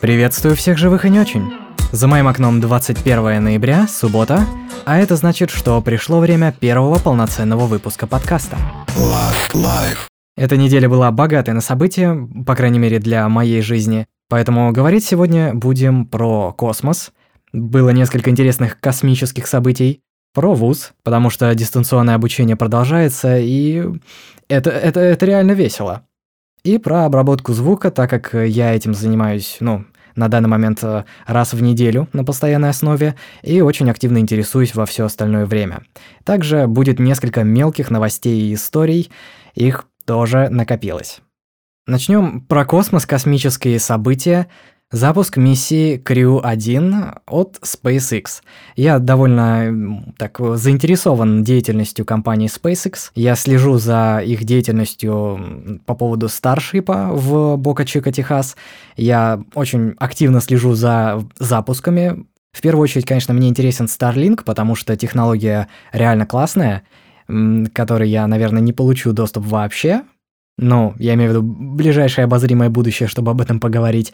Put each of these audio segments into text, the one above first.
Приветствую всех живых и не очень. За моим окном 21 ноября, суббота, а это значит, что пришло время первого полноценного выпуска подкаста. Last Life. Эта неделя была богатой на события, по крайней мере для моей жизни, поэтому говорить сегодня будем про космос. Было несколько интересных космических событий, про ВУЗ, потому что дистанционное обучение продолжается, и это, это, это реально весело. И про обработку звука, так как я этим занимаюсь, ну, на данный момент э, раз в неделю на постоянной основе и очень активно интересуюсь во все остальное время. Также будет несколько мелких новостей и историй, их тоже накопилось. Начнем про космос, космические события – Запуск миссии Crew-1 от SpaceX. Я довольно так заинтересован деятельностью компании SpaceX. Я слежу за их деятельностью по поводу Старшипа в Бока-Чика, Техас. Я очень активно слежу за запусками. В первую очередь, конечно, мне интересен Starlink, потому что технология реально классная, которой я, наверное, не получу доступ вообще. Ну, я имею в виду ближайшее обозримое будущее, чтобы об этом поговорить.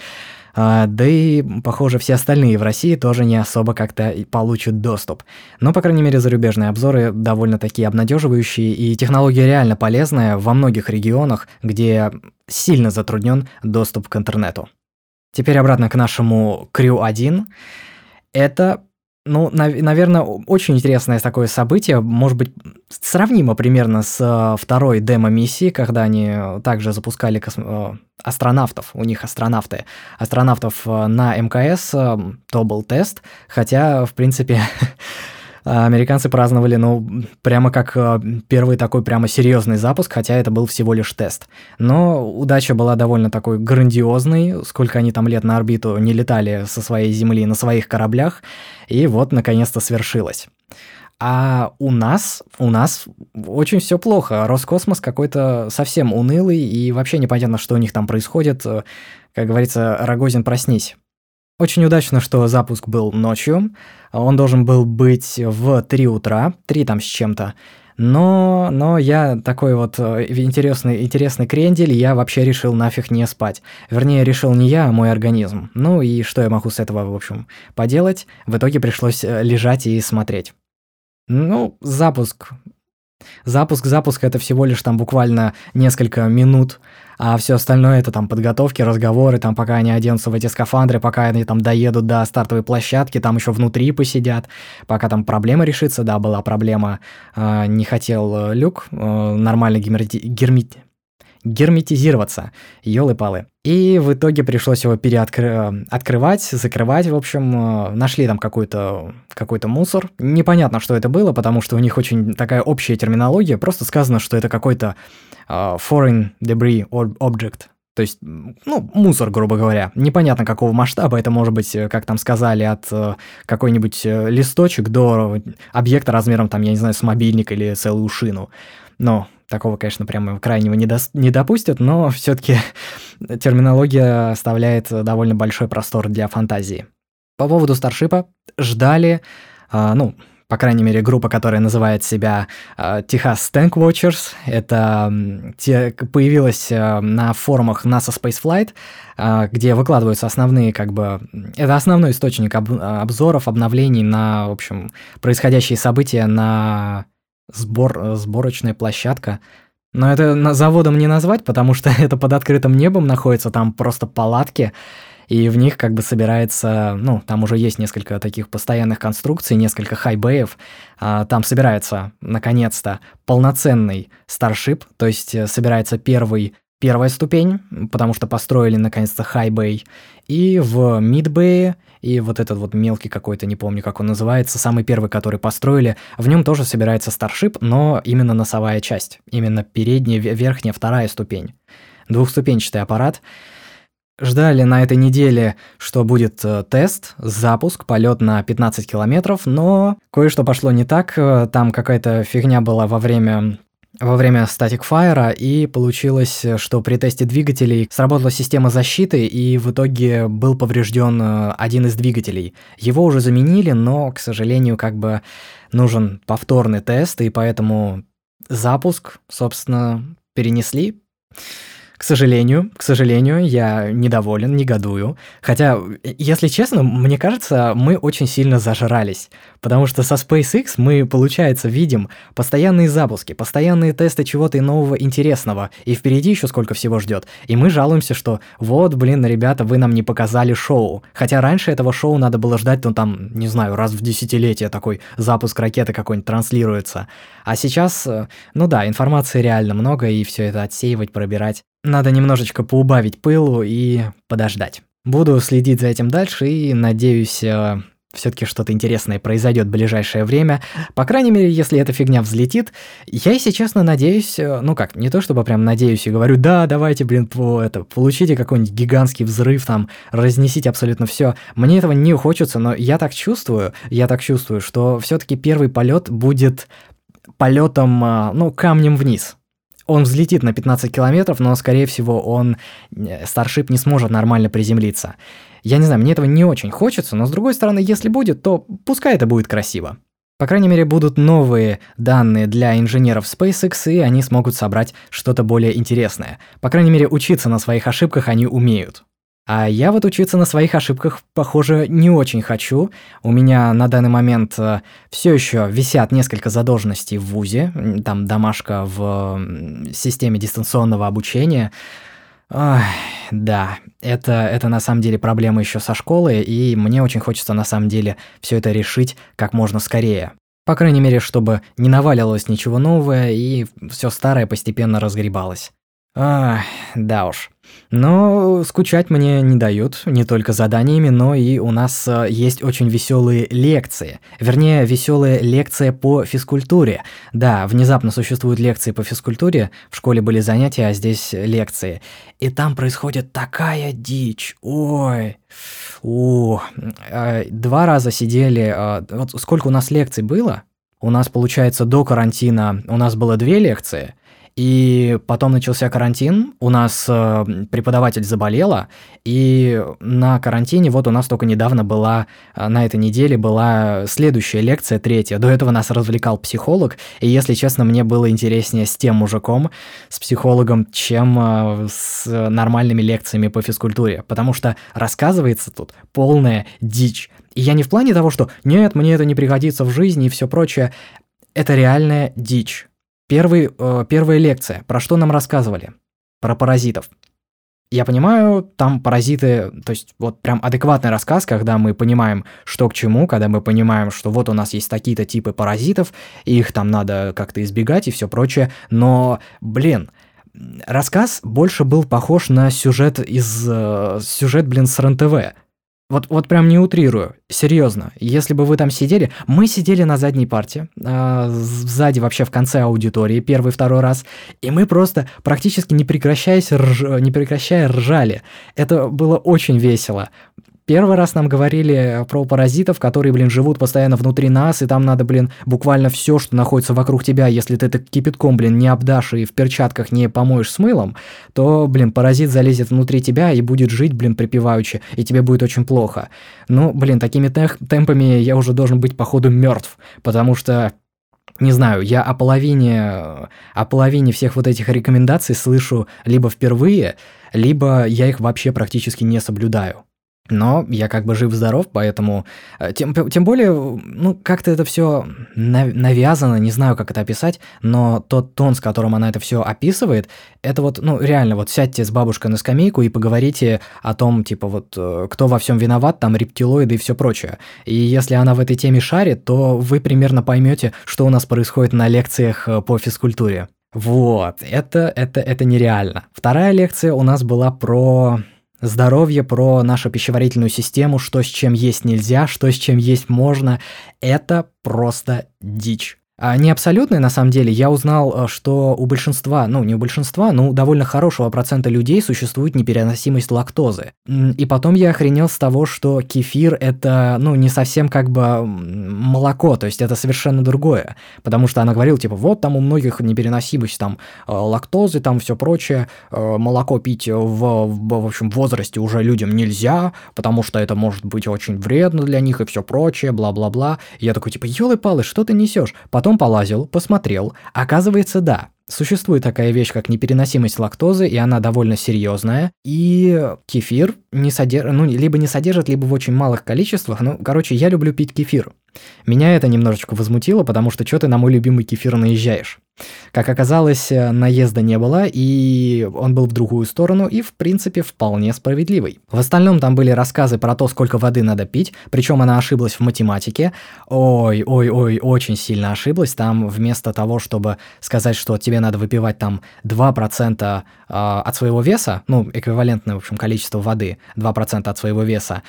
А, да и, похоже, все остальные в России тоже не особо как-то получат доступ. Но, по крайней мере, зарубежные обзоры довольно такие обнадеживающие, и технология реально полезная во многих регионах, где сильно затруднен доступ к интернету. Теперь обратно к нашему Crew 1. Это ну, нав- наверное, очень интересное такое событие, может быть, сравнимо примерно с э, второй демо-миссией, когда они также запускали космо- э, астронавтов, у них астронавты, астронавтов э, на МКС, то был тест, хотя, в принципе, американцы праздновали, ну, прямо как первый такой прямо серьезный запуск, хотя это был всего лишь тест. Но удача была довольно такой грандиозной, сколько они там лет на орбиту не летали со своей Земли на своих кораблях, и вот, наконец-то, свершилось. А у нас, у нас очень все плохо. Роскосмос какой-то совсем унылый, и вообще непонятно, что у них там происходит. Как говорится, Рогозин, проснись. Очень удачно, что запуск был ночью. Он должен был быть в 3 утра, 3 там с чем-то. Но, но я такой вот э, интересный, интересный крендель, я вообще решил нафиг не спать. Вернее, решил не я, а мой организм. Ну и что я могу с этого, в общем, поделать? В итоге пришлось э, лежать и смотреть. Ну, запуск. Запуск, запуск это всего лишь там буквально несколько минут а все остальное это там подготовки, разговоры, там пока они оденутся в эти скафандры, пока они там доедут до стартовой площадки, там еще внутри посидят, пока там проблема решится, да, была проблема, э, не хотел э, Люк э, нормально гермети... герметизироваться, елы-палы. И в итоге пришлось его переоткрывать, закрывать, в общем, нашли там какой-то какой мусор. Непонятно, что это было, потому что у них очень такая общая терминология, просто сказано, что это какой-то uh, foreign debris object, то есть, ну, мусор, грубо говоря. Непонятно, какого масштаба. Это может быть, как там сказали, от э, какой-нибудь э, листочек до объекта размером, там, я не знаю, с мобильник или целую шину. Но такого, конечно, прямо крайнего не, до, не допустят, но все-таки терминология оставляет довольно большой простор для фантазии. По поводу Старшипа ждали, э, ну, по крайней мере, группа, которая называет себя э, Техас Tank Watchers. Это те, появилась э, на форумах NASA Spaceflight, где выкладываются основные, как бы, это основной источник об, обзоров, обновлений на, в общем, происходящие события на сбор, сборочная площадка. Но это заводом не назвать, потому что это под открытым небом находится, там просто палатки, и в них как бы собирается, ну, там уже есть несколько таких постоянных конструкций, несколько хайбеев, а, там собирается, наконец-то, полноценный старшип, то есть э, собирается первый первая ступень, потому что построили наконец-то хайбей, и в мидбее, и вот этот вот мелкий какой-то, не помню, как он называется, самый первый, который построили, в нем тоже собирается старшип, но именно носовая часть, именно передняя, верхняя, вторая ступень. Двухступенчатый аппарат, Ждали на этой неделе, что будет э, тест, запуск, полет на 15 километров, но кое-что пошло не так. Э, там какая-то фигня была во время во время Static Fire, и получилось, что при тесте двигателей сработала система защиты, и в итоге был поврежден э, один из двигателей. Его уже заменили, но, к сожалению, как бы нужен повторный тест, и поэтому запуск, собственно, перенесли. К сожалению, к сожалению, я недоволен, негодую. Хотя, если честно, мне кажется, мы очень сильно зажрались. Потому что со SpaceX мы, получается, видим постоянные запуски, постоянные тесты чего-то нового интересного. И впереди еще сколько всего ждет. И мы жалуемся, что вот, блин, ребята, вы нам не показали шоу. Хотя раньше этого шоу надо было ждать, ну там, не знаю, раз в десятилетие такой запуск ракеты какой-нибудь транслируется. А сейчас, э, ну да, информации реально много, и все это отсеивать, пробирать. Надо немножечко поубавить пылу и подождать. Буду следить за этим дальше и надеюсь, э, все-таки что-то интересное произойдет в ближайшее время. По крайней мере, если эта фигня взлетит, я, если честно, надеюсь, э, ну как, не то чтобы прям надеюсь и говорю, да, давайте, блин, по, это, получите какой-нибудь гигантский взрыв, там, разнесите абсолютно все. Мне этого не хочется, но я так чувствую, я так чувствую, что все-таки первый полет будет полетом, э, ну, камнем вниз. Он взлетит на 15 километров, но, скорее всего, он, Старшип не сможет нормально приземлиться. Я не знаю, мне этого не очень хочется, но с другой стороны, если будет, то пускай это будет красиво. По крайней мере, будут новые данные для инженеров SpaceX, и они смогут собрать что-то более интересное. По крайней мере, учиться на своих ошибках они умеют. А я вот учиться на своих ошибках, похоже, не очень хочу. У меня на данный момент э, все еще висят несколько задолженностей в ВУЗе, там домашка в системе дистанционного обучения. Ой, да, это, это на самом деле проблема еще со школы, и мне очень хочется на самом деле все это решить как можно скорее. По крайней мере, чтобы не наваливалось ничего новое, и все старое постепенно разгребалось. Ах, да уж. Но скучать мне не дают не только заданиями, но и у нас э, есть очень веселые лекции. Вернее, веселая лекция по физкультуре. Да, внезапно существуют лекции по физкультуре, в школе были занятия, а здесь лекции. И там происходит такая дичь. Ой. У, э, два раза сидели. Э, вот сколько у нас лекций было? У нас, получается, до карантина у нас было две лекции – и потом начался карантин, у нас э, преподаватель заболела, и на карантине вот у нас только недавно была, э, на этой неделе была следующая лекция, третья. До этого нас развлекал психолог, и если честно, мне было интереснее с тем мужиком, с психологом, чем э, с нормальными лекциями по физкультуре, потому что рассказывается тут полная дичь. И я не в плане того, что «нет, мне это не пригодится в жизни» и все прочее. Это реальная дичь. Первый, э, первая лекция. Про что нам рассказывали? Про паразитов. Я понимаю, там паразиты, то есть вот прям адекватный рассказ, когда мы понимаем, что к чему, когда мы понимаем, что вот у нас есть такие-то типы паразитов, и их там надо как-то избегать и все прочее, но, блин, рассказ больше был похож на сюжет из... Э, сюжет, блин, с РНТВ. Вот, вот прям не утрирую, серьезно. Если бы вы там сидели, мы сидели на задней парте, э, сзади вообще в конце аудитории, первый, второй раз, и мы просто практически не прекращаясь, рж, не прекращая ржали. Это было очень весело. Первый раз нам говорили про паразитов, которые, блин, живут постоянно внутри нас, и там надо, блин, буквально все, что находится вокруг тебя, если ты это кипятком, блин, не обдашь и в перчатках не помоешь с мылом, то, блин, паразит залезет внутри тебя и будет жить, блин, припеваючи, и тебе будет очень плохо. Ну, блин, такими темпами я уже должен быть, походу, мертв, потому что не знаю, я о половине, о половине всех вот этих рекомендаций слышу либо впервые, либо я их вообще практически не соблюдаю. Но я как бы жив-здоров, поэтому... Э, тем, тем более, ну, как-то это все навязано, не знаю, как это описать, но тот тон, с которым она это все описывает, это вот, ну, реально, вот сядьте с бабушкой на скамейку и поговорите о том, типа, вот, э, кто во всем виноват, там, рептилоиды и все прочее. И если она в этой теме шарит, то вы примерно поймете, что у нас происходит на лекциях э, по физкультуре. Вот, это, это, это нереально. Вторая лекция у нас была про Здоровье про нашу пищеварительную систему, что с чем есть нельзя, что с чем есть можно, это просто дичь. А не абсолютный, на самом деле, я узнал, э, что у большинства, ну не у большинства, но у довольно хорошего процента людей существует непереносимость лактозы. И потом я охренел с того, что кефир это, ну не совсем как бы молоко, то есть это совершенно другое. Потому что она говорила, типа, вот там у многих непереносимость там э, лактозы, там все прочее, э, молоко пить в, в, в общем, возрасте уже людям нельзя, потому что это может быть очень вредно для них и все прочее, бла-бла-бла. Я такой, типа, елы-палы, что ты несешь? Потом полазил, посмотрел. Оказывается, да. Существует такая вещь, как непереносимость лактозы, и она довольно серьезная. И кефир не содержит, ну, либо не содержит, либо в очень малых количествах. Ну, короче, я люблю пить кефир. Меня это немножечко возмутило, потому что что ты на мой любимый кефир наезжаешь? Как оказалось, э, наезда не было, и он был в другую сторону, и в принципе вполне справедливый. В остальном там были рассказы про то, сколько воды надо пить, причем она ошиблась в математике. Ой, ой, ой, очень сильно ошиблась. Там вместо того, чтобы сказать, что тебе надо выпивать там 2% а, от своего веса, ну, эквивалентное, в общем, количество воды, 2% от своего веса,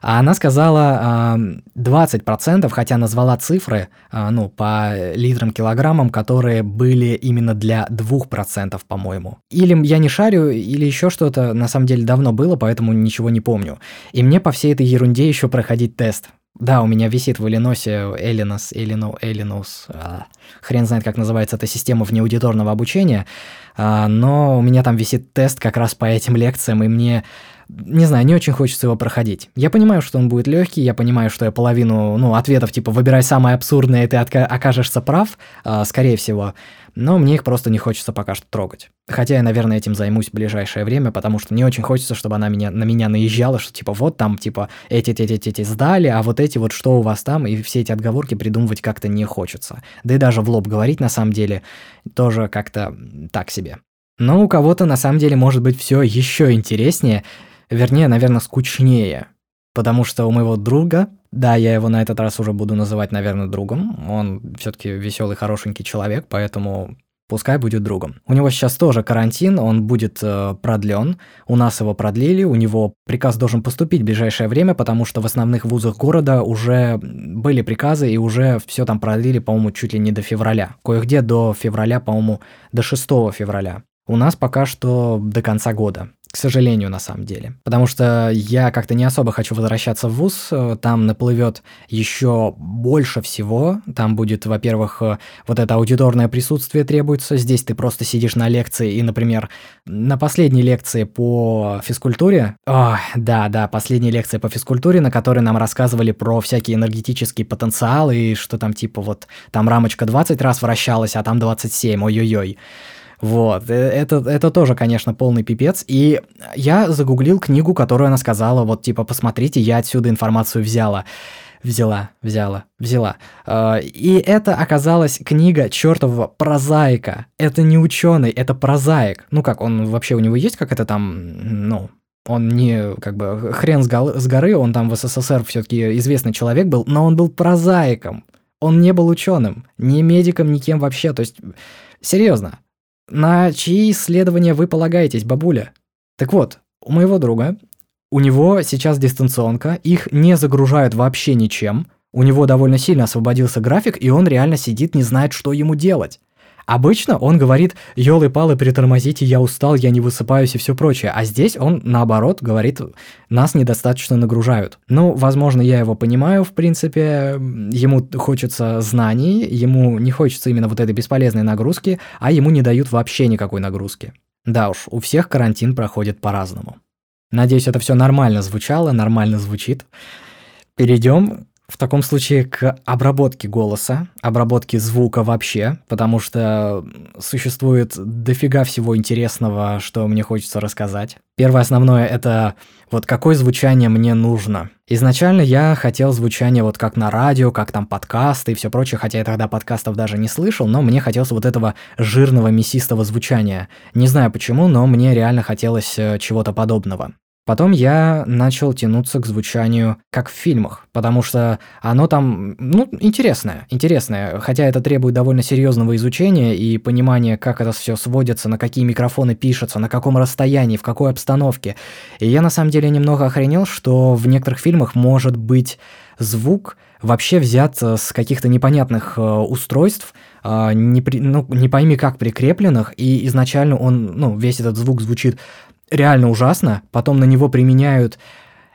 а она сказала 20%, хотя назвала цифры, а, ну, по литрам, килограммам, которые были именно для 2%, по-моему. Или я не шарю, или еще что-то, на самом деле давно было, поэтому ничего не помню. И мне по всей этой ерунде еще проходить тест. Да, у меня висит в Иллиносе Элинос, Элино, Элинос, а, хрен знает, как называется эта система внеаудиторного обучения, а, но у меня там висит тест как раз по этим лекциям, и мне не знаю, не очень хочется его проходить. Я понимаю, что он будет легкий, я понимаю, что я половину, ну, ответов типа «выбирай самое абсурдное, и ты окажешься прав», э, скорее всего, но мне их просто не хочется пока что трогать. Хотя я, наверное, этим займусь в ближайшее время, потому что не очень хочется, чтобы она меня, на меня наезжала, что типа вот там, типа, эти, эти, эти, эти сдали, а вот эти вот что у вас там, и все эти отговорки придумывать как-то не хочется. Да и даже в лоб говорить, на самом деле, тоже как-то так себе. Но у кого-то на самом деле может быть все еще интереснее, Вернее, наверное, скучнее. Потому что у моего друга, да, я его на этот раз уже буду называть, наверное, другом. Он все-таки веселый, хорошенький человек, поэтому пускай будет другом. У него сейчас тоже карантин, он будет э, продлен. У нас его продлили, у него приказ должен поступить в ближайшее время, потому что в основных вузах города уже были приказы и уже все там продлили, по-моему, чуть ли не до февраля. Кое-где до февраля, по-моему, до 6 февраля. У нас пока что до конца года. К сожалению, на самом деле. Потому что я как-то не особо хочу возвращаться в ВУЗ. Там наплывет еще больше всего. Там будет, во-первых, вот это аудиторное присутствие требуется. Здесь ты просто сидишь на лекции и, например, на последней лекции по физкультуре... Да, да, последняя лекция по физкультуре, на которой нам рассказывали про всякие энергетические потенциалы и что там типа вот там рамочка 20 раз вращалась, а там 27, ой-ой-ой. Вот, э, это, это тоже, конечно, полный пипец. И я загуглил книгу, которую она сказала, вот типа, посмотрите, я отсюда информацию взяла. Взяла, взяла, взяла. А, и это оказалась книга чертового прозаика. Это не ученый, это прозаик. Ну как, он вообще у него есть как это там, ну, он не, как бы, хрен с, гол- с горы, он там в СССР все-таки известный человек был, но он был прозаиком. Он не был ученым, ни медиком, ни кем вообще. То есть, серьезно, на чьи исследования вы полагаетесь, бабуля? Так вот, у моего друга, у него сейчас дистанционка, их не загружают вообще ничем, у него довольно сильно освободился график, и он реально сидит, не знает, что ему делать. Обычно он говорит, елы-палы, притормозите, я устал, я не высыпаюсь и все прочее. А здесь он, наоборот, говорит, нас недостаточно нагружают. Ну, возможно, я его понимаю, в принципе, ему хочется знаний, ему не хочется именно вот этой бесполезной нагрузки, а ему не дают вообще никакой нагрузки. Да уж, у всех карантин проходит по-разному. Надеюсь, это все нормально звучало, нормально звучит. Перейдем в таком случае к обработке голоса, обработке звука вообще, потому что существует дофига всего интересного, что мне хочется рассказать. Первое основное это вот какое звучание мне нужно. Изначально я хотел звучание вот как на радио, как там подкасты и все прочее, хотя я тогда подкастов даже не слышал, но мне хотелось вот этого жирного мясистого звучания. Не знаю почему, но мне реально хотелось э, чего-то подобного. Потом я начал тянуться к звучанию, как в фильмах, потому что оно там, ну, интересное, интересное, хотя это требует довольно серьезного изучения и понимания, как это все сводится, на какие микрофоны пишется, на каком расстоянии, в какой обстановке. И я на самом деле немного охренел, что в некоторых фильмах может быть звук вообще взят с каких-то непонятных э, устройств, э, не, при, ну, не пойми как прикрепленных, и изначально он, ну, весь этот звук звучит реально ужасно, потом на него применяют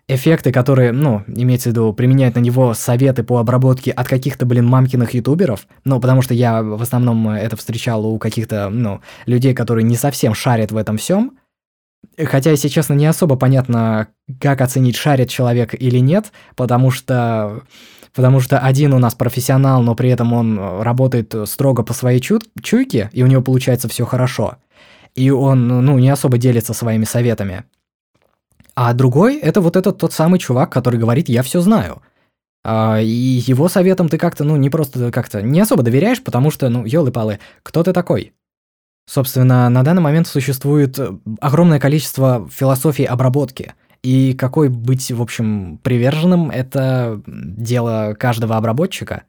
эффекты, которые, ну, имеется в виду, применяют на него советы по обработке от каких-то, блин, мамкиных ютуберов, ну, потому что я в основном это встречал у каких-то, ну, людей, которые не совсем шарят в этом всем, Хотя, если честно, не особо понятно, как оценить, шарит человек или нет, потому что потому что один у нас профессионал, но при этом он работает строго по своей чу- чуйке, и у него получается все хорошо. И он, ну, не особо делится своими советами. А другой – это вот этот тот самый чувак, который говорит «я все знаю». А, и его советам ты как-то, ну, не просто как-то не особо доверяешь, потому что, ну, ёлы-палы, кто ты такой? Собственно, на данный момент существует огромное количество философий обработки. И какой быть, в общем, приверженным – это дело каждого обработчика,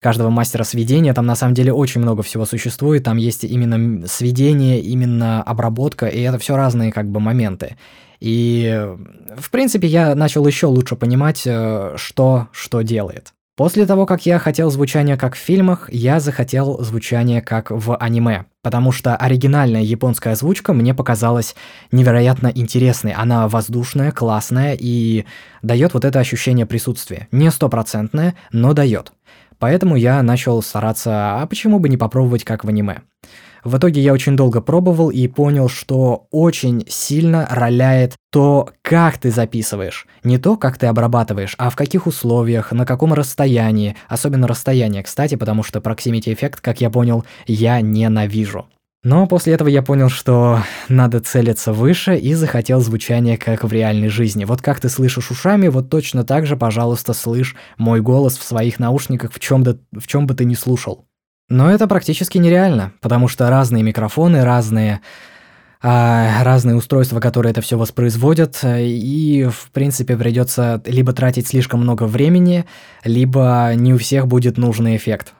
каждого мастера сведения. Там на самом деле очень много всего существует. Там есть именно сведение, именно обработка, и это все разные как бы моменты. И, в принципе, я начал еще лучше понимать, э, что что делает. После того, как я хотел звучания как в фильмах, я захотел звучания как в аниме, потому что оригинальная японская озвучка мне показалась невероятно интересной. Она воздушная, классная и дает вот это ощущение присутствия. Не стопроцентное, но дает. Поэтому я начал стараться, а почему бы не попробовать как в аниме. В итоге я очень долго пробовал и понял, что очень сильно роляет то, как ты записываешь. Не то, как ты обрабатываешь, а в каких условиях, на каком расстоянии. Особенно расстояние, кстати, потому что proximity эффект, как я понял, я ненавижу. Но после этого я понял, что надо целиться выше и захотел звучание как в реальной жизни. Вот как ты слышишь ушами, вот точно так же, пожалуйста, слышь мой голос в своих наушниках, в чем, да, в чем бы ты ни слушал. Но это практически нереально, потому что разные микрофоны, разные а, разные устройства, которые это все воспроизводят, и, в принципе, придется либо тратить слишком много времени, либо не у всех будет нужный эффект.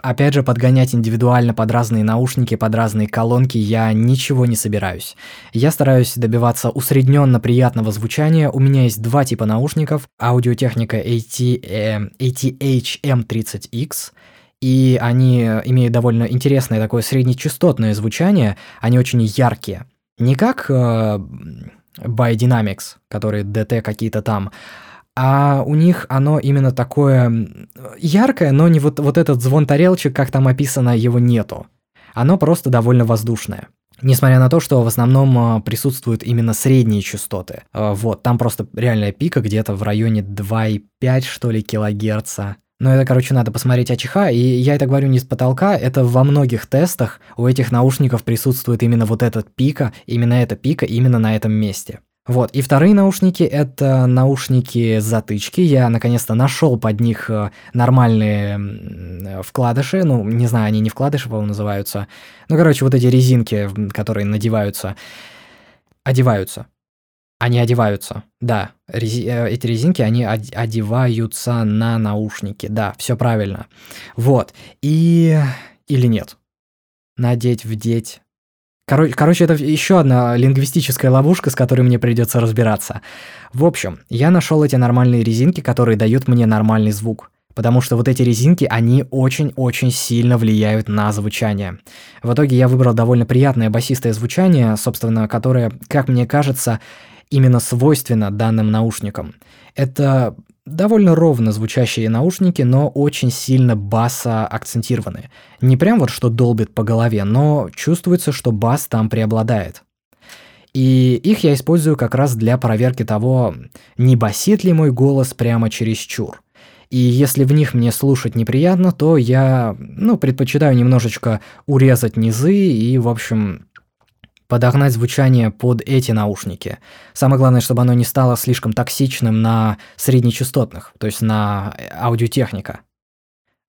Опять же, подгонять индивидуально под разные наушники, под разные колонки я ничего не собираюсь. Я стараюсь добиваться усредненно приятного звучания. У меня есть два типа наушников. Аудиотехника AT, ATH-M30X и они имеют довольно интересное такое среднечастотное звучание, они очень яркие. Не как э, Biodynamics, которые DT какие-то там, а у них оно именно такое яркое, но не вот, вот этот звон тарелочек, как там описано, его нету. Оно просто довольно воздушное. Несмотря на то, что в основном э, присутствуют именно средние частоты. Э, вот, там просто реальная пика где-то в районе 2,5 что ли килогерца. Но это, короче, надо посмотреть АЧХ, и я это говорю не с потолка, это во многих тестах у этих наушников присутствует именно вот этот пика, именно эта пика именно на этом месте. Вот, и вторые наушники – это наушники-затычки. Я, наконец-то, нашел под них э, нормальные вкладыши. Ну, не знаю, они не вкладыши, по-моему, называются. Ну, короче, вот эти резинки, которые надеваются, одеваются. Они одеваются, да. Рези... Э, эти резинки, они одеваются на наушники. Да, все правильно. Вот. И... Или нет? Надеть, вдеть. Короче, короче, это еще одна лингвистическая ловушка, с которой мне придется разбираться. В общем, я нашел эти нормальные резинки, которые дают мне нормальный звук. Потому что вот эти резинки, они очень-очень сильно влияют на звучание. В итоге я выбрал довольно приятное басистое звучание, собственно, которое, как мне кажется, именно свойственно данным наушникам. Это довольно ровно звучащие наушники, но очень сильно баса акцентированы. Не прям вот что долбит по голове, но чувствуется, что бас там преобладает. И их я использую как раз для проверки того, не басит ли мой голос прямо через чур. И если в них мне слушать неприятно, то я, ну, предпочитаю немножечко урезать низы и, в общем, подогнать звучание под эти наушники. Самое главное, чтобы оно не стало слишком токсичным на среднечастотных, то есть на аудиотехника.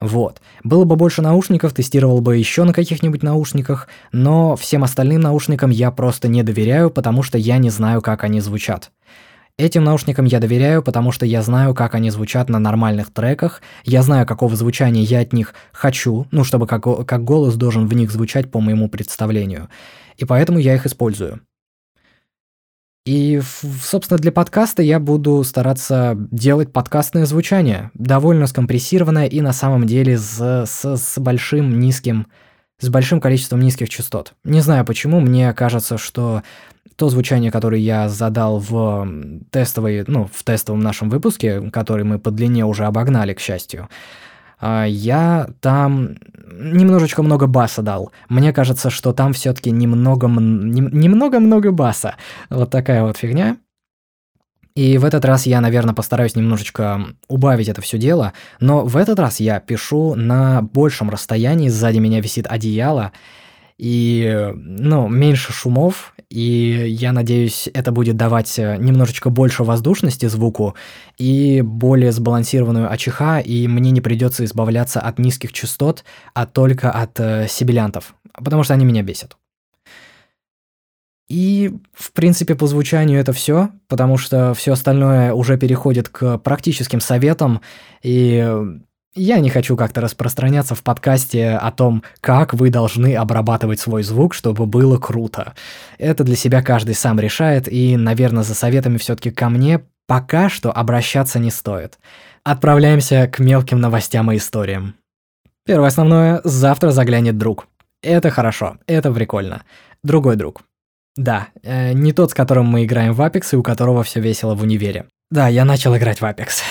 Вот. Было бы больше наушников, тестировал бы еще на каких-нибудь наушниках, но всем остальным наушникам я просто не доверяю, потому что я не знаю, как они звучат. Этим наушникам я доверяю, потому что я знаю, как они звучат на нормальных треках, я знаю, какого звучания я от них хочу, ну, чтобы как, как голос должен в них звучать по моему представлению и поэтому я их использую. И, собственно, для подкаста я буду стараться делать подкастное звучание, довольно скомпрессированное и на самом деле с, с, с большим низким, с большим количеством низких частот. Не знаю почему, мне кажется, что то звучание, которое я задал в тестовой, ну, в тестовом нашем выпуске, который мы по длине уже обогнали, к счастью, я там немножечко много баса дал. Мне кажется, что там все-таки немного, немного-много баса. Вот такая вот фигня. И в этот раз я, наверное, постараюсь немножечко убавить это все дело, но в этот раз я пишу на большем расстоянии, сзади меня висит одеяло, и, ну, меньше шумов, и я надеюсь, это будет давать э, немножечко больше воздушности звуку и более сбалансированную АЧХ, и мне не придется избавляться от низких частот, а только от э, сибилянтов, потому что они меня бесят. И, в принципе, по звучанию это все, потому что все остальное уже переходит к практическим советам, и я не хочу как-то распространяться в подкасте о том, как вы должны обрабатывать свой звук, чтобы было круто. Это для себя каждый сам решает, и, наверное, за советами все-таки ко мне пока что обращаться не стоит. Отправляемся к мелким новостям и историям. Первое основное – завтра заглянет друг. Это хорошо, это прикольно. Другой друг. Да, э, не тот, с которым мы играем в Apex и у которого все весело в универе. Да, я начал играть в Apex.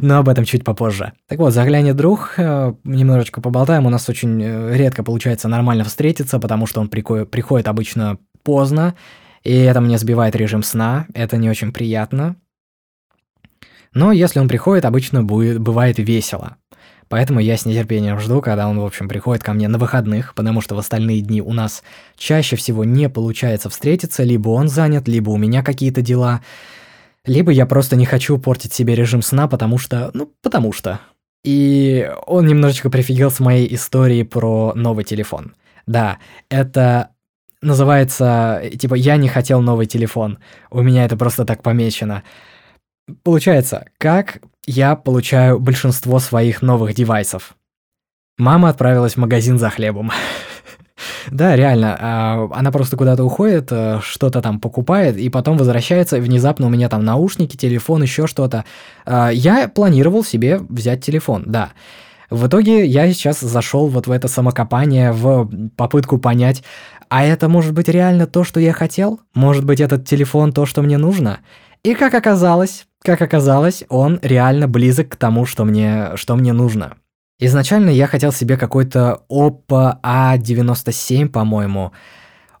Но об этом чуть попозже. Так вот, заглянет друг, э, немножечко поболтаем. У нас очень э, редко получается нормально встретиться, потому что он приходит обычно поздно, и это мне сбивает режим сна, это не очень приятно. Но если он приходит, обычно будет, бывает весело. Поэтому я с нетерпением жду, когда он, в общем, приходит ко мне на выходных, потому что в остальные дни у нас чаще всего не получается встретиться, либо он занят, либо у меня какие-то дела. Либо я просто не хочу портить себе режим сна, потому что... Ну, потому что. И он немножечко прифигел с моей историей про новый телефон. Да, это называется, типа, я не хотел новый телефон. У меня это просто так помечено. Получается, как я получаю большинство своих новых девайсов? Мама отправилась в магазин за хлебом. Да, реально. А, она просто куда-то уходит, э, что-то там покупает, и потом возвращается, внезапно у меня там наушники, телефон, еще что-то. А, я планировал себе взять телефон, да. В итоге я сейчас зашел вот в это самокопание, в попытку понять, а это может быть реально то, что я хотел? Может быть этот телефон то, что мне нужно? И как оказалось, как оказалось, он реально близок к тому, что мне, что мне нужно. Изначально я хотел себе какой-то Oppo A97, по-моему.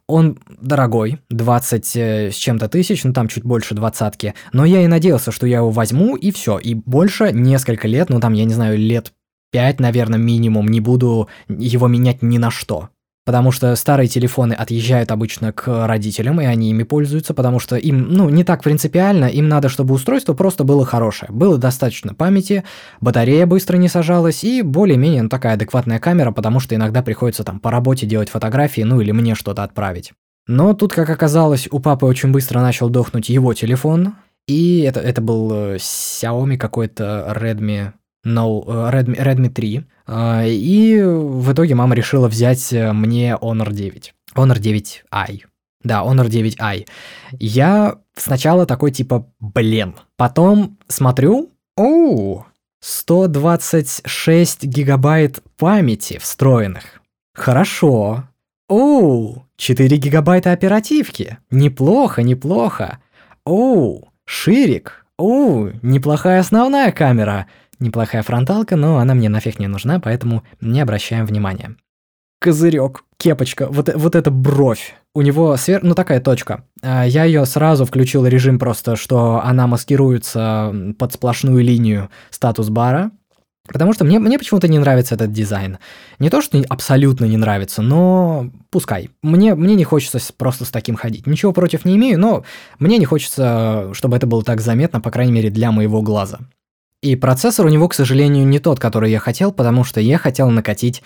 Он дорогой, 20 э, с чем-то тысяч, ну там чуть больше двадцатки. Но я и надеялся, что я его возьму, и все. И больше несколько лет, ну там, я не знаю, лет 5, наверное, минимум, не буду его менять ни на что. Потому что старые телефоны отъезжают обычно к родителям, и они ими пользуются, потому что им, ну, не так принципиально, им надо, чтобы устройство просто было хорошее. Было достаточно памяти, батарея быстро не сажалась, и более-менее ну, такая адекватная камера, потому что иногда приходится там по работе делать фотографии, ну или мне что-то отправить. Но тут, как оказалось, у папы очень быстро начал дохнуть его телефон, и это, это был э, Xiaomi какой-то Redmi No, э, Redmi, Redmi 3. А, и в итоге мама решила взять э, мне Honor 9. Honor 9i. Да, Honor 9i. Я сначала такой типа, блин. Потом смотрю, оу, 126 гигабайт памяти встроенных. Хорошо. Оу, 4 гигабайта оперативки. Неплохо, неплохо. Оу, ширик. Оу, неплохая основная камера. Неплохая фронталка, но она мне нафиг не нужна, поэтому не обращаем внимания. Козырек, кепочка, вот, вот эта бровь. У него свер... ну такая точка. А, я ее сразу включил режим просто, что она маскируется под сплошную линию статус-бара, Потому что мне, мне почему-то не нравится этот дизайн. Не то, что абсолютно не нравится, но пускай. Мне, мне не хочется просто с таким ходить. Ничего против не имею, но мне не хочется, чтобы это было так заметно, по крайней мере, для моего глаза. И процессор у него, к сожалению, не тот, который я хотел, потому что я хотел накатить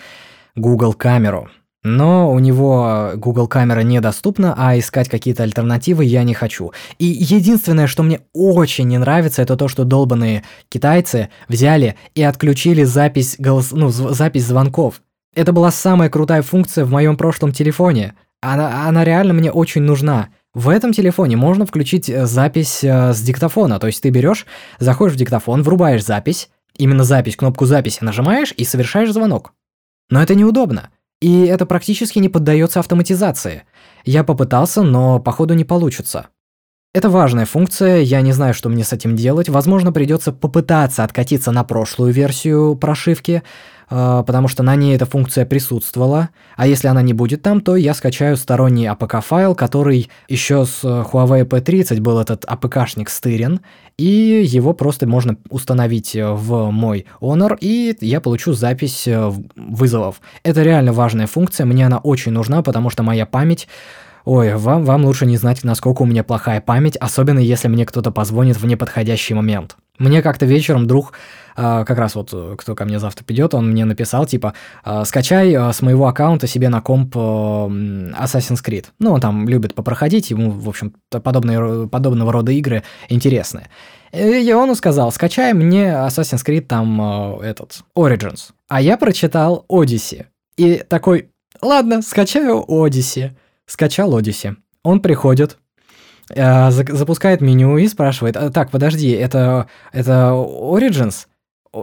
Google камеру. Но у него Google камера недоступна, а искать какие-то альтернативы я не хочу. И единственное, что мне очень не нравится, это то, что долбанные китайцы взяли и отключили запись, голос... ну, запись звонков. Это была самая крутая функция в моем прошлом телефоне. Она, она реально мне очень нужна. В этом телефоне можно включить э, запись э, с диктофона, то есть ты берешь, заходишь в диктофон, врубаешь запись, именно запись, кнопку записи нажимаешь и совершаешь звонок. Но это неудобно, и это практически не поддается автоматизации. Я попытался, но походу не получится. Это важная функция, я не знаю, что мне с этим делать. Возможно, придется попытаться откатиться на прошлую версию прошивки, э, потому что на ней эта функция присутствовала. А если она не будет там, то я скачаю сторонний APK-файл, который еще с Huawei P30 был этот APK-шник стырен, и его просто можно установить в мой Honor, и я получу запись э, вызовов. Это реально важная функция, мне она очень нужна, потому что моя память Ой, вам, вам лучше не знать, насколько у меня плохая память, особенно если мне кто-то позвонит в неподходящий момент. Мне как-то вечером друг, э, как раз вот кто ко мне завтра придет, он мне написал, типа, э, скачай э, с моего аккаунта себе на комп э, Assassin's Creed. Ну, он там любит попроходить, ему, в общем, подобные, подобного рода игры интересны. И он сказал, скачай мне Assassin's Creed там э, этот, Origins. А я прочитал Odyssey. И такой, ладно, скачаю Odyssey. Скачал Odyssey. Он приходит, э, запускает меню и спрашивает, «А, так, подожди, это, это Origins?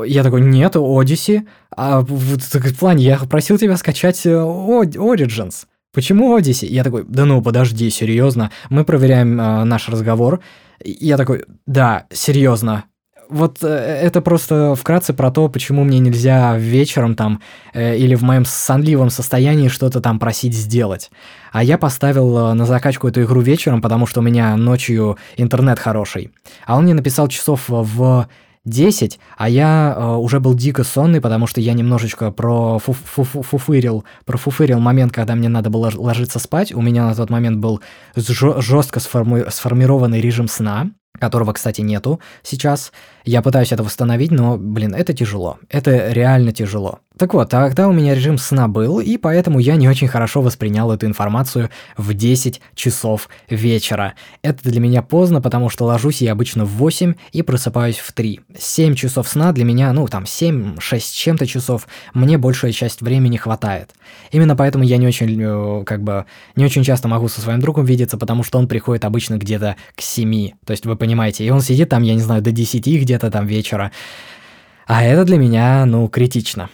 Я такой, нет, Odyssey. А в, в плане, я просил тебя скачать э, Origins. Почему Odyssey? Я такой, да ну, подожди, серьезно. Мы проверяем э, наш разговор. Я такой, да, серьезно, вот э, это просто вкратце про то, почему мне нельзя вечером там э, или в моем сонливом состоянии что-то там просить сделать. А я поставил э, на закачку эту игру вечером, потому что у меня ночью интернет хороший. А он мне написал часов в 10, а я э, уже был дико сонный, потому что я немножечко про фу -фу -фу фуфырил, профуфырил момент, когда мне надо было ложиться спать. У меня на тот момент был жестко сформи сформированный режим сна которого, кстати, нету сейчас. Я пытаюсь это восстановить, но, блин, это тяжело. Это реально тяжело. Так вот, тогда у меня режим сна был, и поэтому я не очень хорошо воспринял эту информацию в 10 часов вечера. Это для меня поздно, потому что ложусь я обычно в 8 и просыпаюсь в 3. 7 часов сна для меня, ну там 7-6 чем-то часов, мне большая часть времени хватает. Именно поэтому я не очень, э, как бы, не очень часто могу со своим другом видеться, потому что он приходит обычно где-то к 7. То есть вы понимаете, и он сидит там, я не знаю, до 10 где-то там вечера. А это для меня, ну, критично.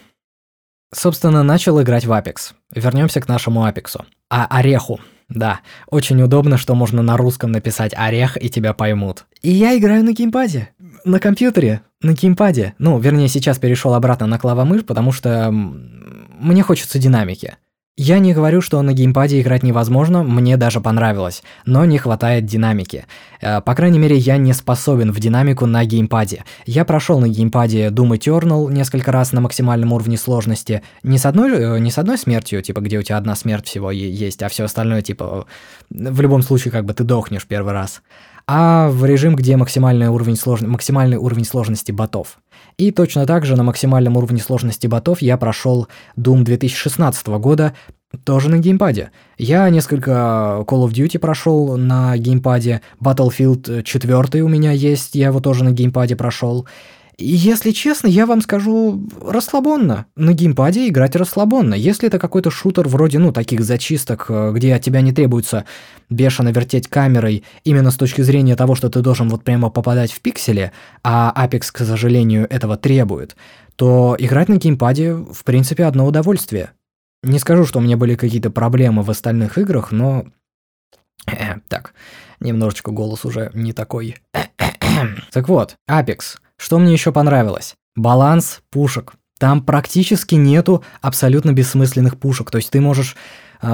Собственно, начал играть в Apex. Вернемся к нашему Апексу. А Ореху. Да, очень удобно, что можно на русском написать «орех» и тебя поймут. И я играю на геймпаде. На компьютере. На геймпаде. Ну, вернее, сейчас перешел обратно на клавомышь, потому что мне хочется динамики. Я не говорю, что на геймпаде играть невозможно, мне даже понравилось, но не хватает динамики. Э, по крайней мере, я не способен в динамику на геймпаде. Я прошел на геймпаде Doom Eternal несколько раз на максимальном уровне сложности. Не с одной, э, не с одной смертью, типа, где у тебя одна смерть всего есть, а все остальное, типа, в любом случае, как бы ты дохнешь первый раз. А в режим, где максимальный уровень, слож... максимальный уровень сложности ботов. И точно так же на максимальном уровне сложности ботов я прошел Doom 2016 года, тоже на геймпаде. Я несколько Call of Duty прошел на геймпаде, Battlefield 4 у меня есть, я его тоже на геймпаде прошел. Если честно, я вам скажу расслабонно. На геймпаде играть расслабонно. Если это какой-то шутер вроде, ну, таких зачисток, э, где от тебя не требуется бешено вертеть камерой именно с точки зрения того, что ты должен вот прямо попадать в пиксели, а Apex, к сожалению, этого требует, то играть на геймпаде, в принципе, одно удовольствие. Не скажу, что у меня были какие-то проблемы в остальных играх, но... Так, немножечко голос уже не такой. Так вот, Apex – что мне еще понравилось? Баланс пушек. Там практически нету абсолютно бессмысленных пушек. То есть ты можешь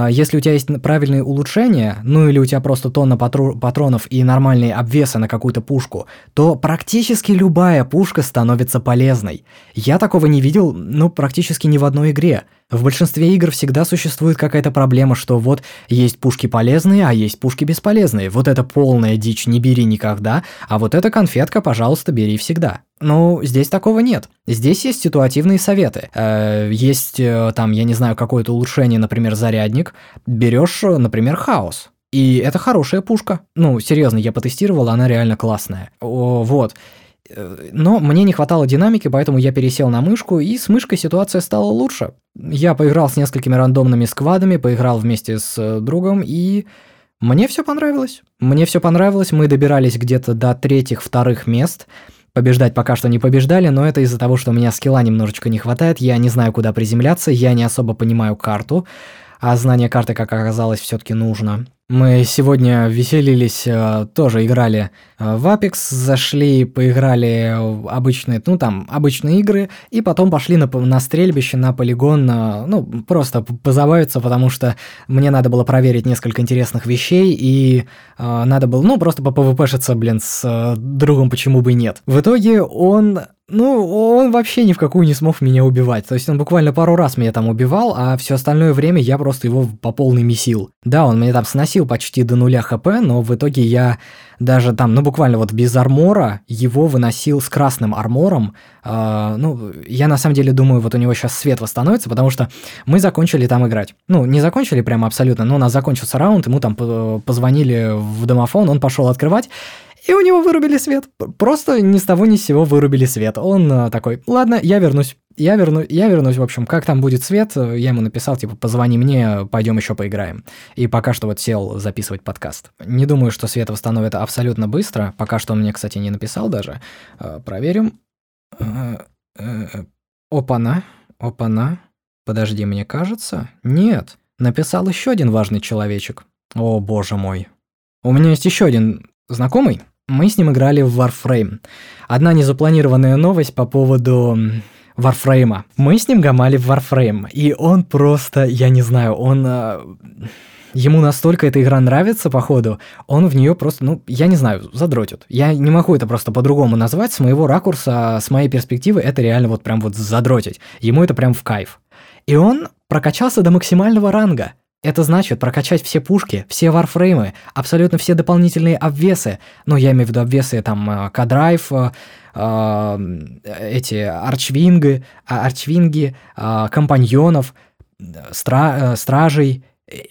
если у тебя есть правильные улучшения, ну или у тебя просто тонна патронов и нормальные обвесы на какую-то пушку, то практически любая пушка становится полезной. Я такого не видел, ну, практически ни в одной игре. В большинстве игр всегда существует какая-то проблема, что вот есть пушки полезные, а есть пушки бесполезные. Вот это полная дичь, не бери никогда, а вот эта конфетка, пожалуйста, бери всегда. Ну, здесь такого нет. Здесь есть ситуативные советы. Э, есть э, там, я не знаю, какое-то улучшение, например, зарядник. Берешь, например, хаос. И это хорошая пушка. Ну, серьезно, я потестировал, она реально классная. О, вот. Э, но мне не хватало динамики, поэтому я пересел на мышку, и с мышкой ситуация стала лучше. Я поиграл с несколькими рандомными сквадами, поиграл вместе с э, другом, и мне все понравилось. Мне все понравилось, мы добирались где-то до третьих, вторых мест. Побеждать пока что не побеждали, но это из-за того, что у меня скилла немножечко не хватает, я не знаю, куда приземляться, я не особо понимаю карту. А знание карты, как оказалось, все таки нужно. Мы сегодня веселились, э, тоже играли э, в Apex, зашли, поиграли обычные, ну там, обычные игры, и потом пошли на, на стрельбище, на полигон, ну, просто позабавиться, потому что мне надо было проверить несколько интересных вещей, и э, надо было, ну, просто по ПВПшиться, блин, с э, другом, почему бы и нет. В итоге он ну, он вообще ни в какую не смог меня убивать. То есть он буквально пару раз меня там убивал, а все остальное время я просто его по полной месил. Да, он меня там сносил почти до нуля хп, но в итоге я даже там, ну буквально вот без армора его выносил с красным армором. Э, ну, я на самом деле думаю, вот у него сейчас свет восстановится, потому что мы закончили там играть. Ну, не закончили прямо абсолютно, но у нас закончился раунд, ему там позвонили в домофон, он пошел открывать, и у него вырубили свет. Просто ни с того ни с сего вырубили свет. Он э, такой, ладно, я вернусь. Я, верну, я вернусь, в общем, как там будет свет, я ему написал, типа, позвони мне, пойдем еще поиграем. И пока что вот сел записывать подкаст. Не думаю, что свет восстановит абсолютно быстро. Пока что он мне, кстати, не написал даже. Э, проверим. Э, опана, опана. Подожди, мне кажется. Нет, написал еще один важный человечек. О, боже мой. У меня есть еще один знакомый, мы с ним играли в Warframe. Одна незапланированная новость по поводу Warframe. Мы с ним гамали в Warframe, и он просто, я не знаю, он... Э, ему настолько эта игра нравится, походу, он в нее просто, ну, я не знаю, задротит. Я не могу это просто по-другому назвать, с моего ракурса, с моей перспективы, это реально вот прям вот задротить. Ему это прям в кайф. И он прокачался до максимального ранга – это значит прокачать все пушки, все варфреймы, абсолютно все дополнительные обвесы. Ну, я имею в виду обвесы там э, К-драйв, э, э, эти арчвинги, арчвинги, компаньонов, стра стражей.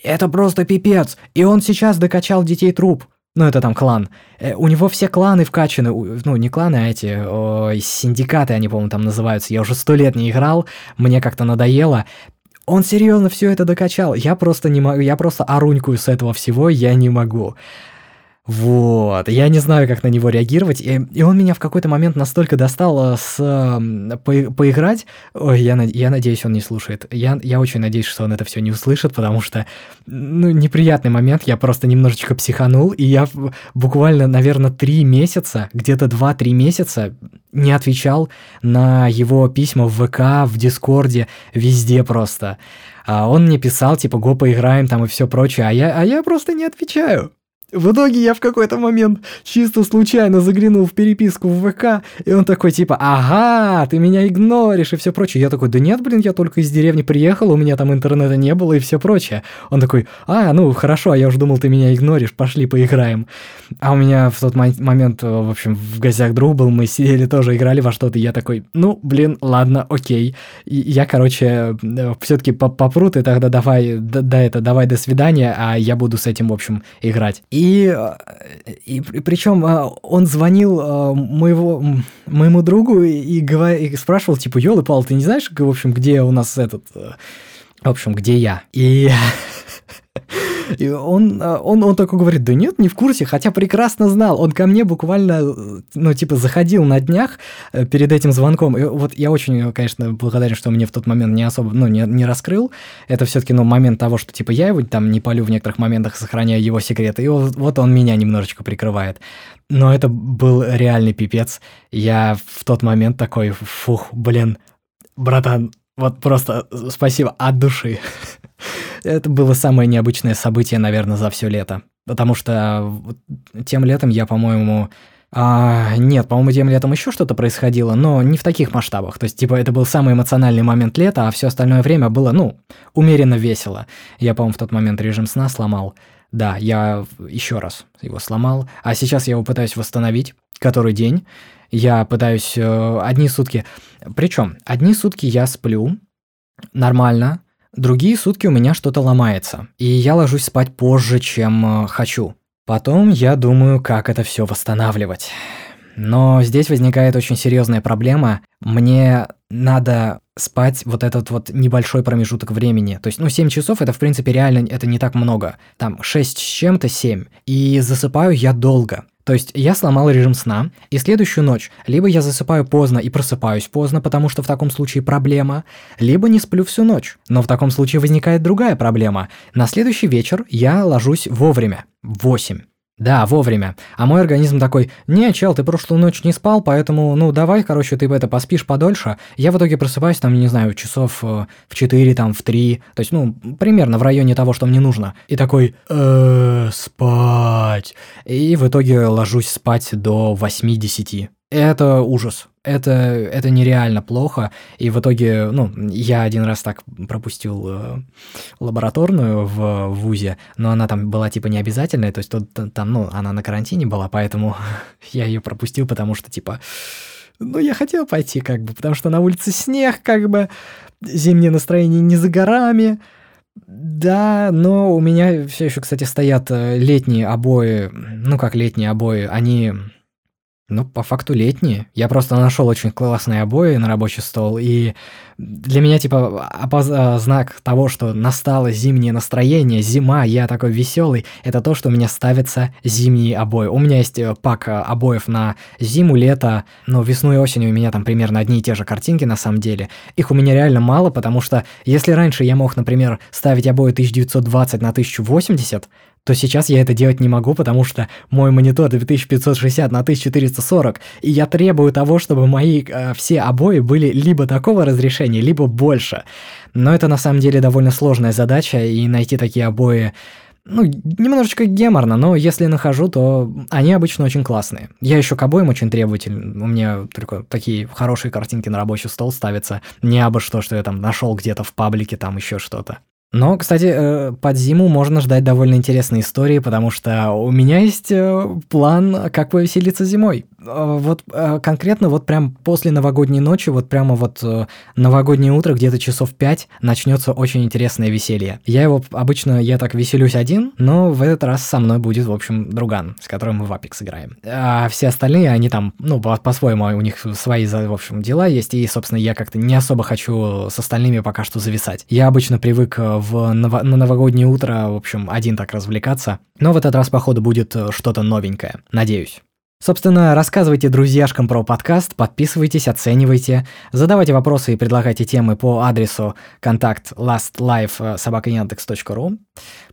Это просто пипец. И он сейчас докачал детей труп. Ну, это там клан. У него все кланы вкачаны. Ну, не кланы, а эти о, синдикаты, они, по-моему, там называются. Я уже сто лет не играл, мне как-то надоело. Он серьезно все это докачал. Я просто не могу, я просто орунькую с этого всего, я не могу. Вот, я не знаю, как на него реагировать, и, и он меня в какой-то момент настолько достал э, с по, поиграть. Ой, я, я надеюсь, он не слушает. Я, я очень надеюсь, что он это все не услышит, потому что, ну, неприятный момент, я просто немножечко психанул, и я буквально, наверное, три месяца, где-то два-три месяца не отвечал на его письма в ВК, в Дискорде, везде просто. А он мне писал, типа, го поиграем там и все прочее, а я, а я просто не отвечаю. В итоге я в какой-то момент чисто случайно заглянул в переписку в ВК, и он такой типа, ага, ты меня игноришь и все прочее. Я такой, да нет, блин, я только из деревни приехал, у меня там интернета не было и все прочее. Он такой, а, ну хорошо, а я уже думал, ты меня игноришь, пошли поиграем. А у меня в тот момент, в общем, в гостях друг был, мы сидели тоже, играли во что-то, и я такой, ну, блин, ладно, окей. И я, короче, все-таки попру, ты тогда давай, да, да это, давай до свидания, а я буду с этим, в общем, играть. И и, и, и причем а, он звонил а, моего, моему другу и, говор, и спрашивал, типа, елы пал ты не знаешь, в общем, где у нас этот... Э, в общем, где я? И И он, а, он, он такой говорит, да нет, не в курсе, хотя прекрасно знал. Он ко мне буквально, ну, типа, заходил на днях э, перед этим звонком. И вот я очень, конечно, благодарен, что мне в тот момент не особо, ну, не, не раскрыл. Это все-таки, ну, момент того, что, типа, я его там не полю в некоторых моментах, сохраняю его секреты. И вот, вот он меня немножечко прикрывает. Но это был реальный пипец. Я в тот момент такой, фух, блин, братан, вот просто спасибо от души. Это было самое необычное событие, наверное, за все лето. Потому что тем летом я, по-моему... А, нет, по-моему, тем летом еще что-то происходило, но не в таких масштабах. То есть, типа, это был самый эмоциональный момент лета, а все остальное время было, ну, умеренно весело. Я, по-моему, в тот момент режим сна сломал. Да, я еще раз его сломал, а сейчас я его пытаюсь восстановить. Который день? Я пытаюсь э, одни сутки. Причем, одни сутки я сплю нормально, Другие сутки у меня что-то ломается, и я ложусь спать позже, чем э, хочу. Потом я думаю, как это все восстанавливать. Но здесь возникает очень серьезная проблема. Мне надо спать вот этот вот небольшой промежуток времени. То есть, ну, 7 часов это, в принципе, реально это не так много. Там 6 с чем-то 7. И засыпаю я долго. То есть я сломал режим сна, и следующую ночь либо я засыпаю поздно и просыпаюсь поздно, потому что в таком случае проблема, либо не сплю всю ночь. Но в таком случае возникает другая проблема. На следующий вечер я ложусь вовремя, в 8. Да, вовремя. А мой организм такой, не, чел, ты прошлую ночь не спал, поэтому, ну, давай, короче, ты это поспишь подольше. Я в итоге просыпаюсь, там, не знаю, часов э, в 4, там, в 3, то есть, ну, примерно в районе того, что мне нужно. И такой, э спать. И в итоге ложусь спать до 8-10. Это ужас. Это, это нереально плохо. И в итоге, ну, я один раз так пропустил э, лабораторную в ВУЗе, но она там была типа не обязательная, то есть тут, там, ну, она на карантине была, поэтому я ее пропустил, потому что, типа, ну, я хотел пойти, как бы, потому что на улице снег, как бы, зимнее настроение не за горами. Да, но у меня все еще, кстати, стоят э, летние обои, ну как летние обои, они ну, по факту летние. Я просто нашел очень классные обои на рабочий стол, и для меня, типа, опоз... А, знак того, что настало зимнее настроение, зима, я такой веселый, это то, что у меня ставятся зимние обои. У меня есть э, пак э, обоев на зиму, лето, но весну и осенью у меня там примерно одни и те же картинки на самом деле. Их у меня реально мало, потому что если раньше я мог, например, ставить обои 1920 на 1080, то сейчас я это делать не могу, потому что мой монитор 2560 на 1440, и я требую того, чтобы мои э, все обои были либо такого разрешения, либо больше. Но это на самом деле довольно сложная задача, и найти такие обои ну, немножечко геморно, но если нахожу, то они обычно очень классные. Я еще к обоим очень требователь. У меня только такие хорошие картинки на рабочий стол ставятся. Не абы что, что я там нашел где-то в паблике, там еще что-то. Но, кстати, э, под зиму можно ждать довольно интересные истории, потому что у меня есть э, план, как повеселиться зимой. Э, вот конкретно вот прям после новогодней ночи, вот прямо вот новогоднее утро, где-то часов 5, начнется очень интересное веселье. Я его обычно, я так веселюсь один, но в этот раз со мной будет, в общем, друган, с которым мы в Apex играем. А все остальные, они там, ну, по-своему, у них свои, в общем, дела есть, и, собственно, я как-то не особо хочу с остальными пока что зависать. Я обычно привык в ново- на новогоднее утро, в общем, один так развлекаться. Но в этот раз, походу, будет э, что-то новенькое. Надеюсь. Собственно, рассказывайте друзьяшкам про подкаст, подписывайтесь, оценивайте, задавайте вопросы и предлагайте темы по адресу контакт lastlife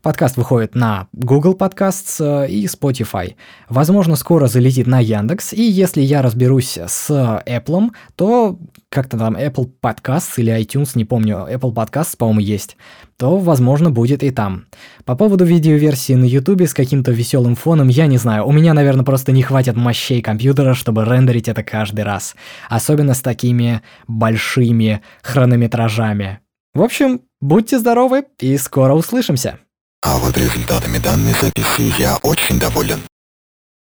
Подкаст выходит на Google Podcasts э, и Spotify. Возможно, скоро залетит на Яндекс, и если я разберусь с Apple, то как-то там Apple Podcasts или iTunes, не помню, Apple Podcasts, по-моему, есть, то, возможно, будет и там. По поводу видеоверсии на YouTube с каким-то веселым фоном, я не знаю, у меня, наверное, просто не хватит мощей компьютера, чтобы рендерить это каждый раз. Особенно с такими большими хронометражами. В общем, будьте здоровы и скоро услышимся. А вот результатами данной записи я очень доволен.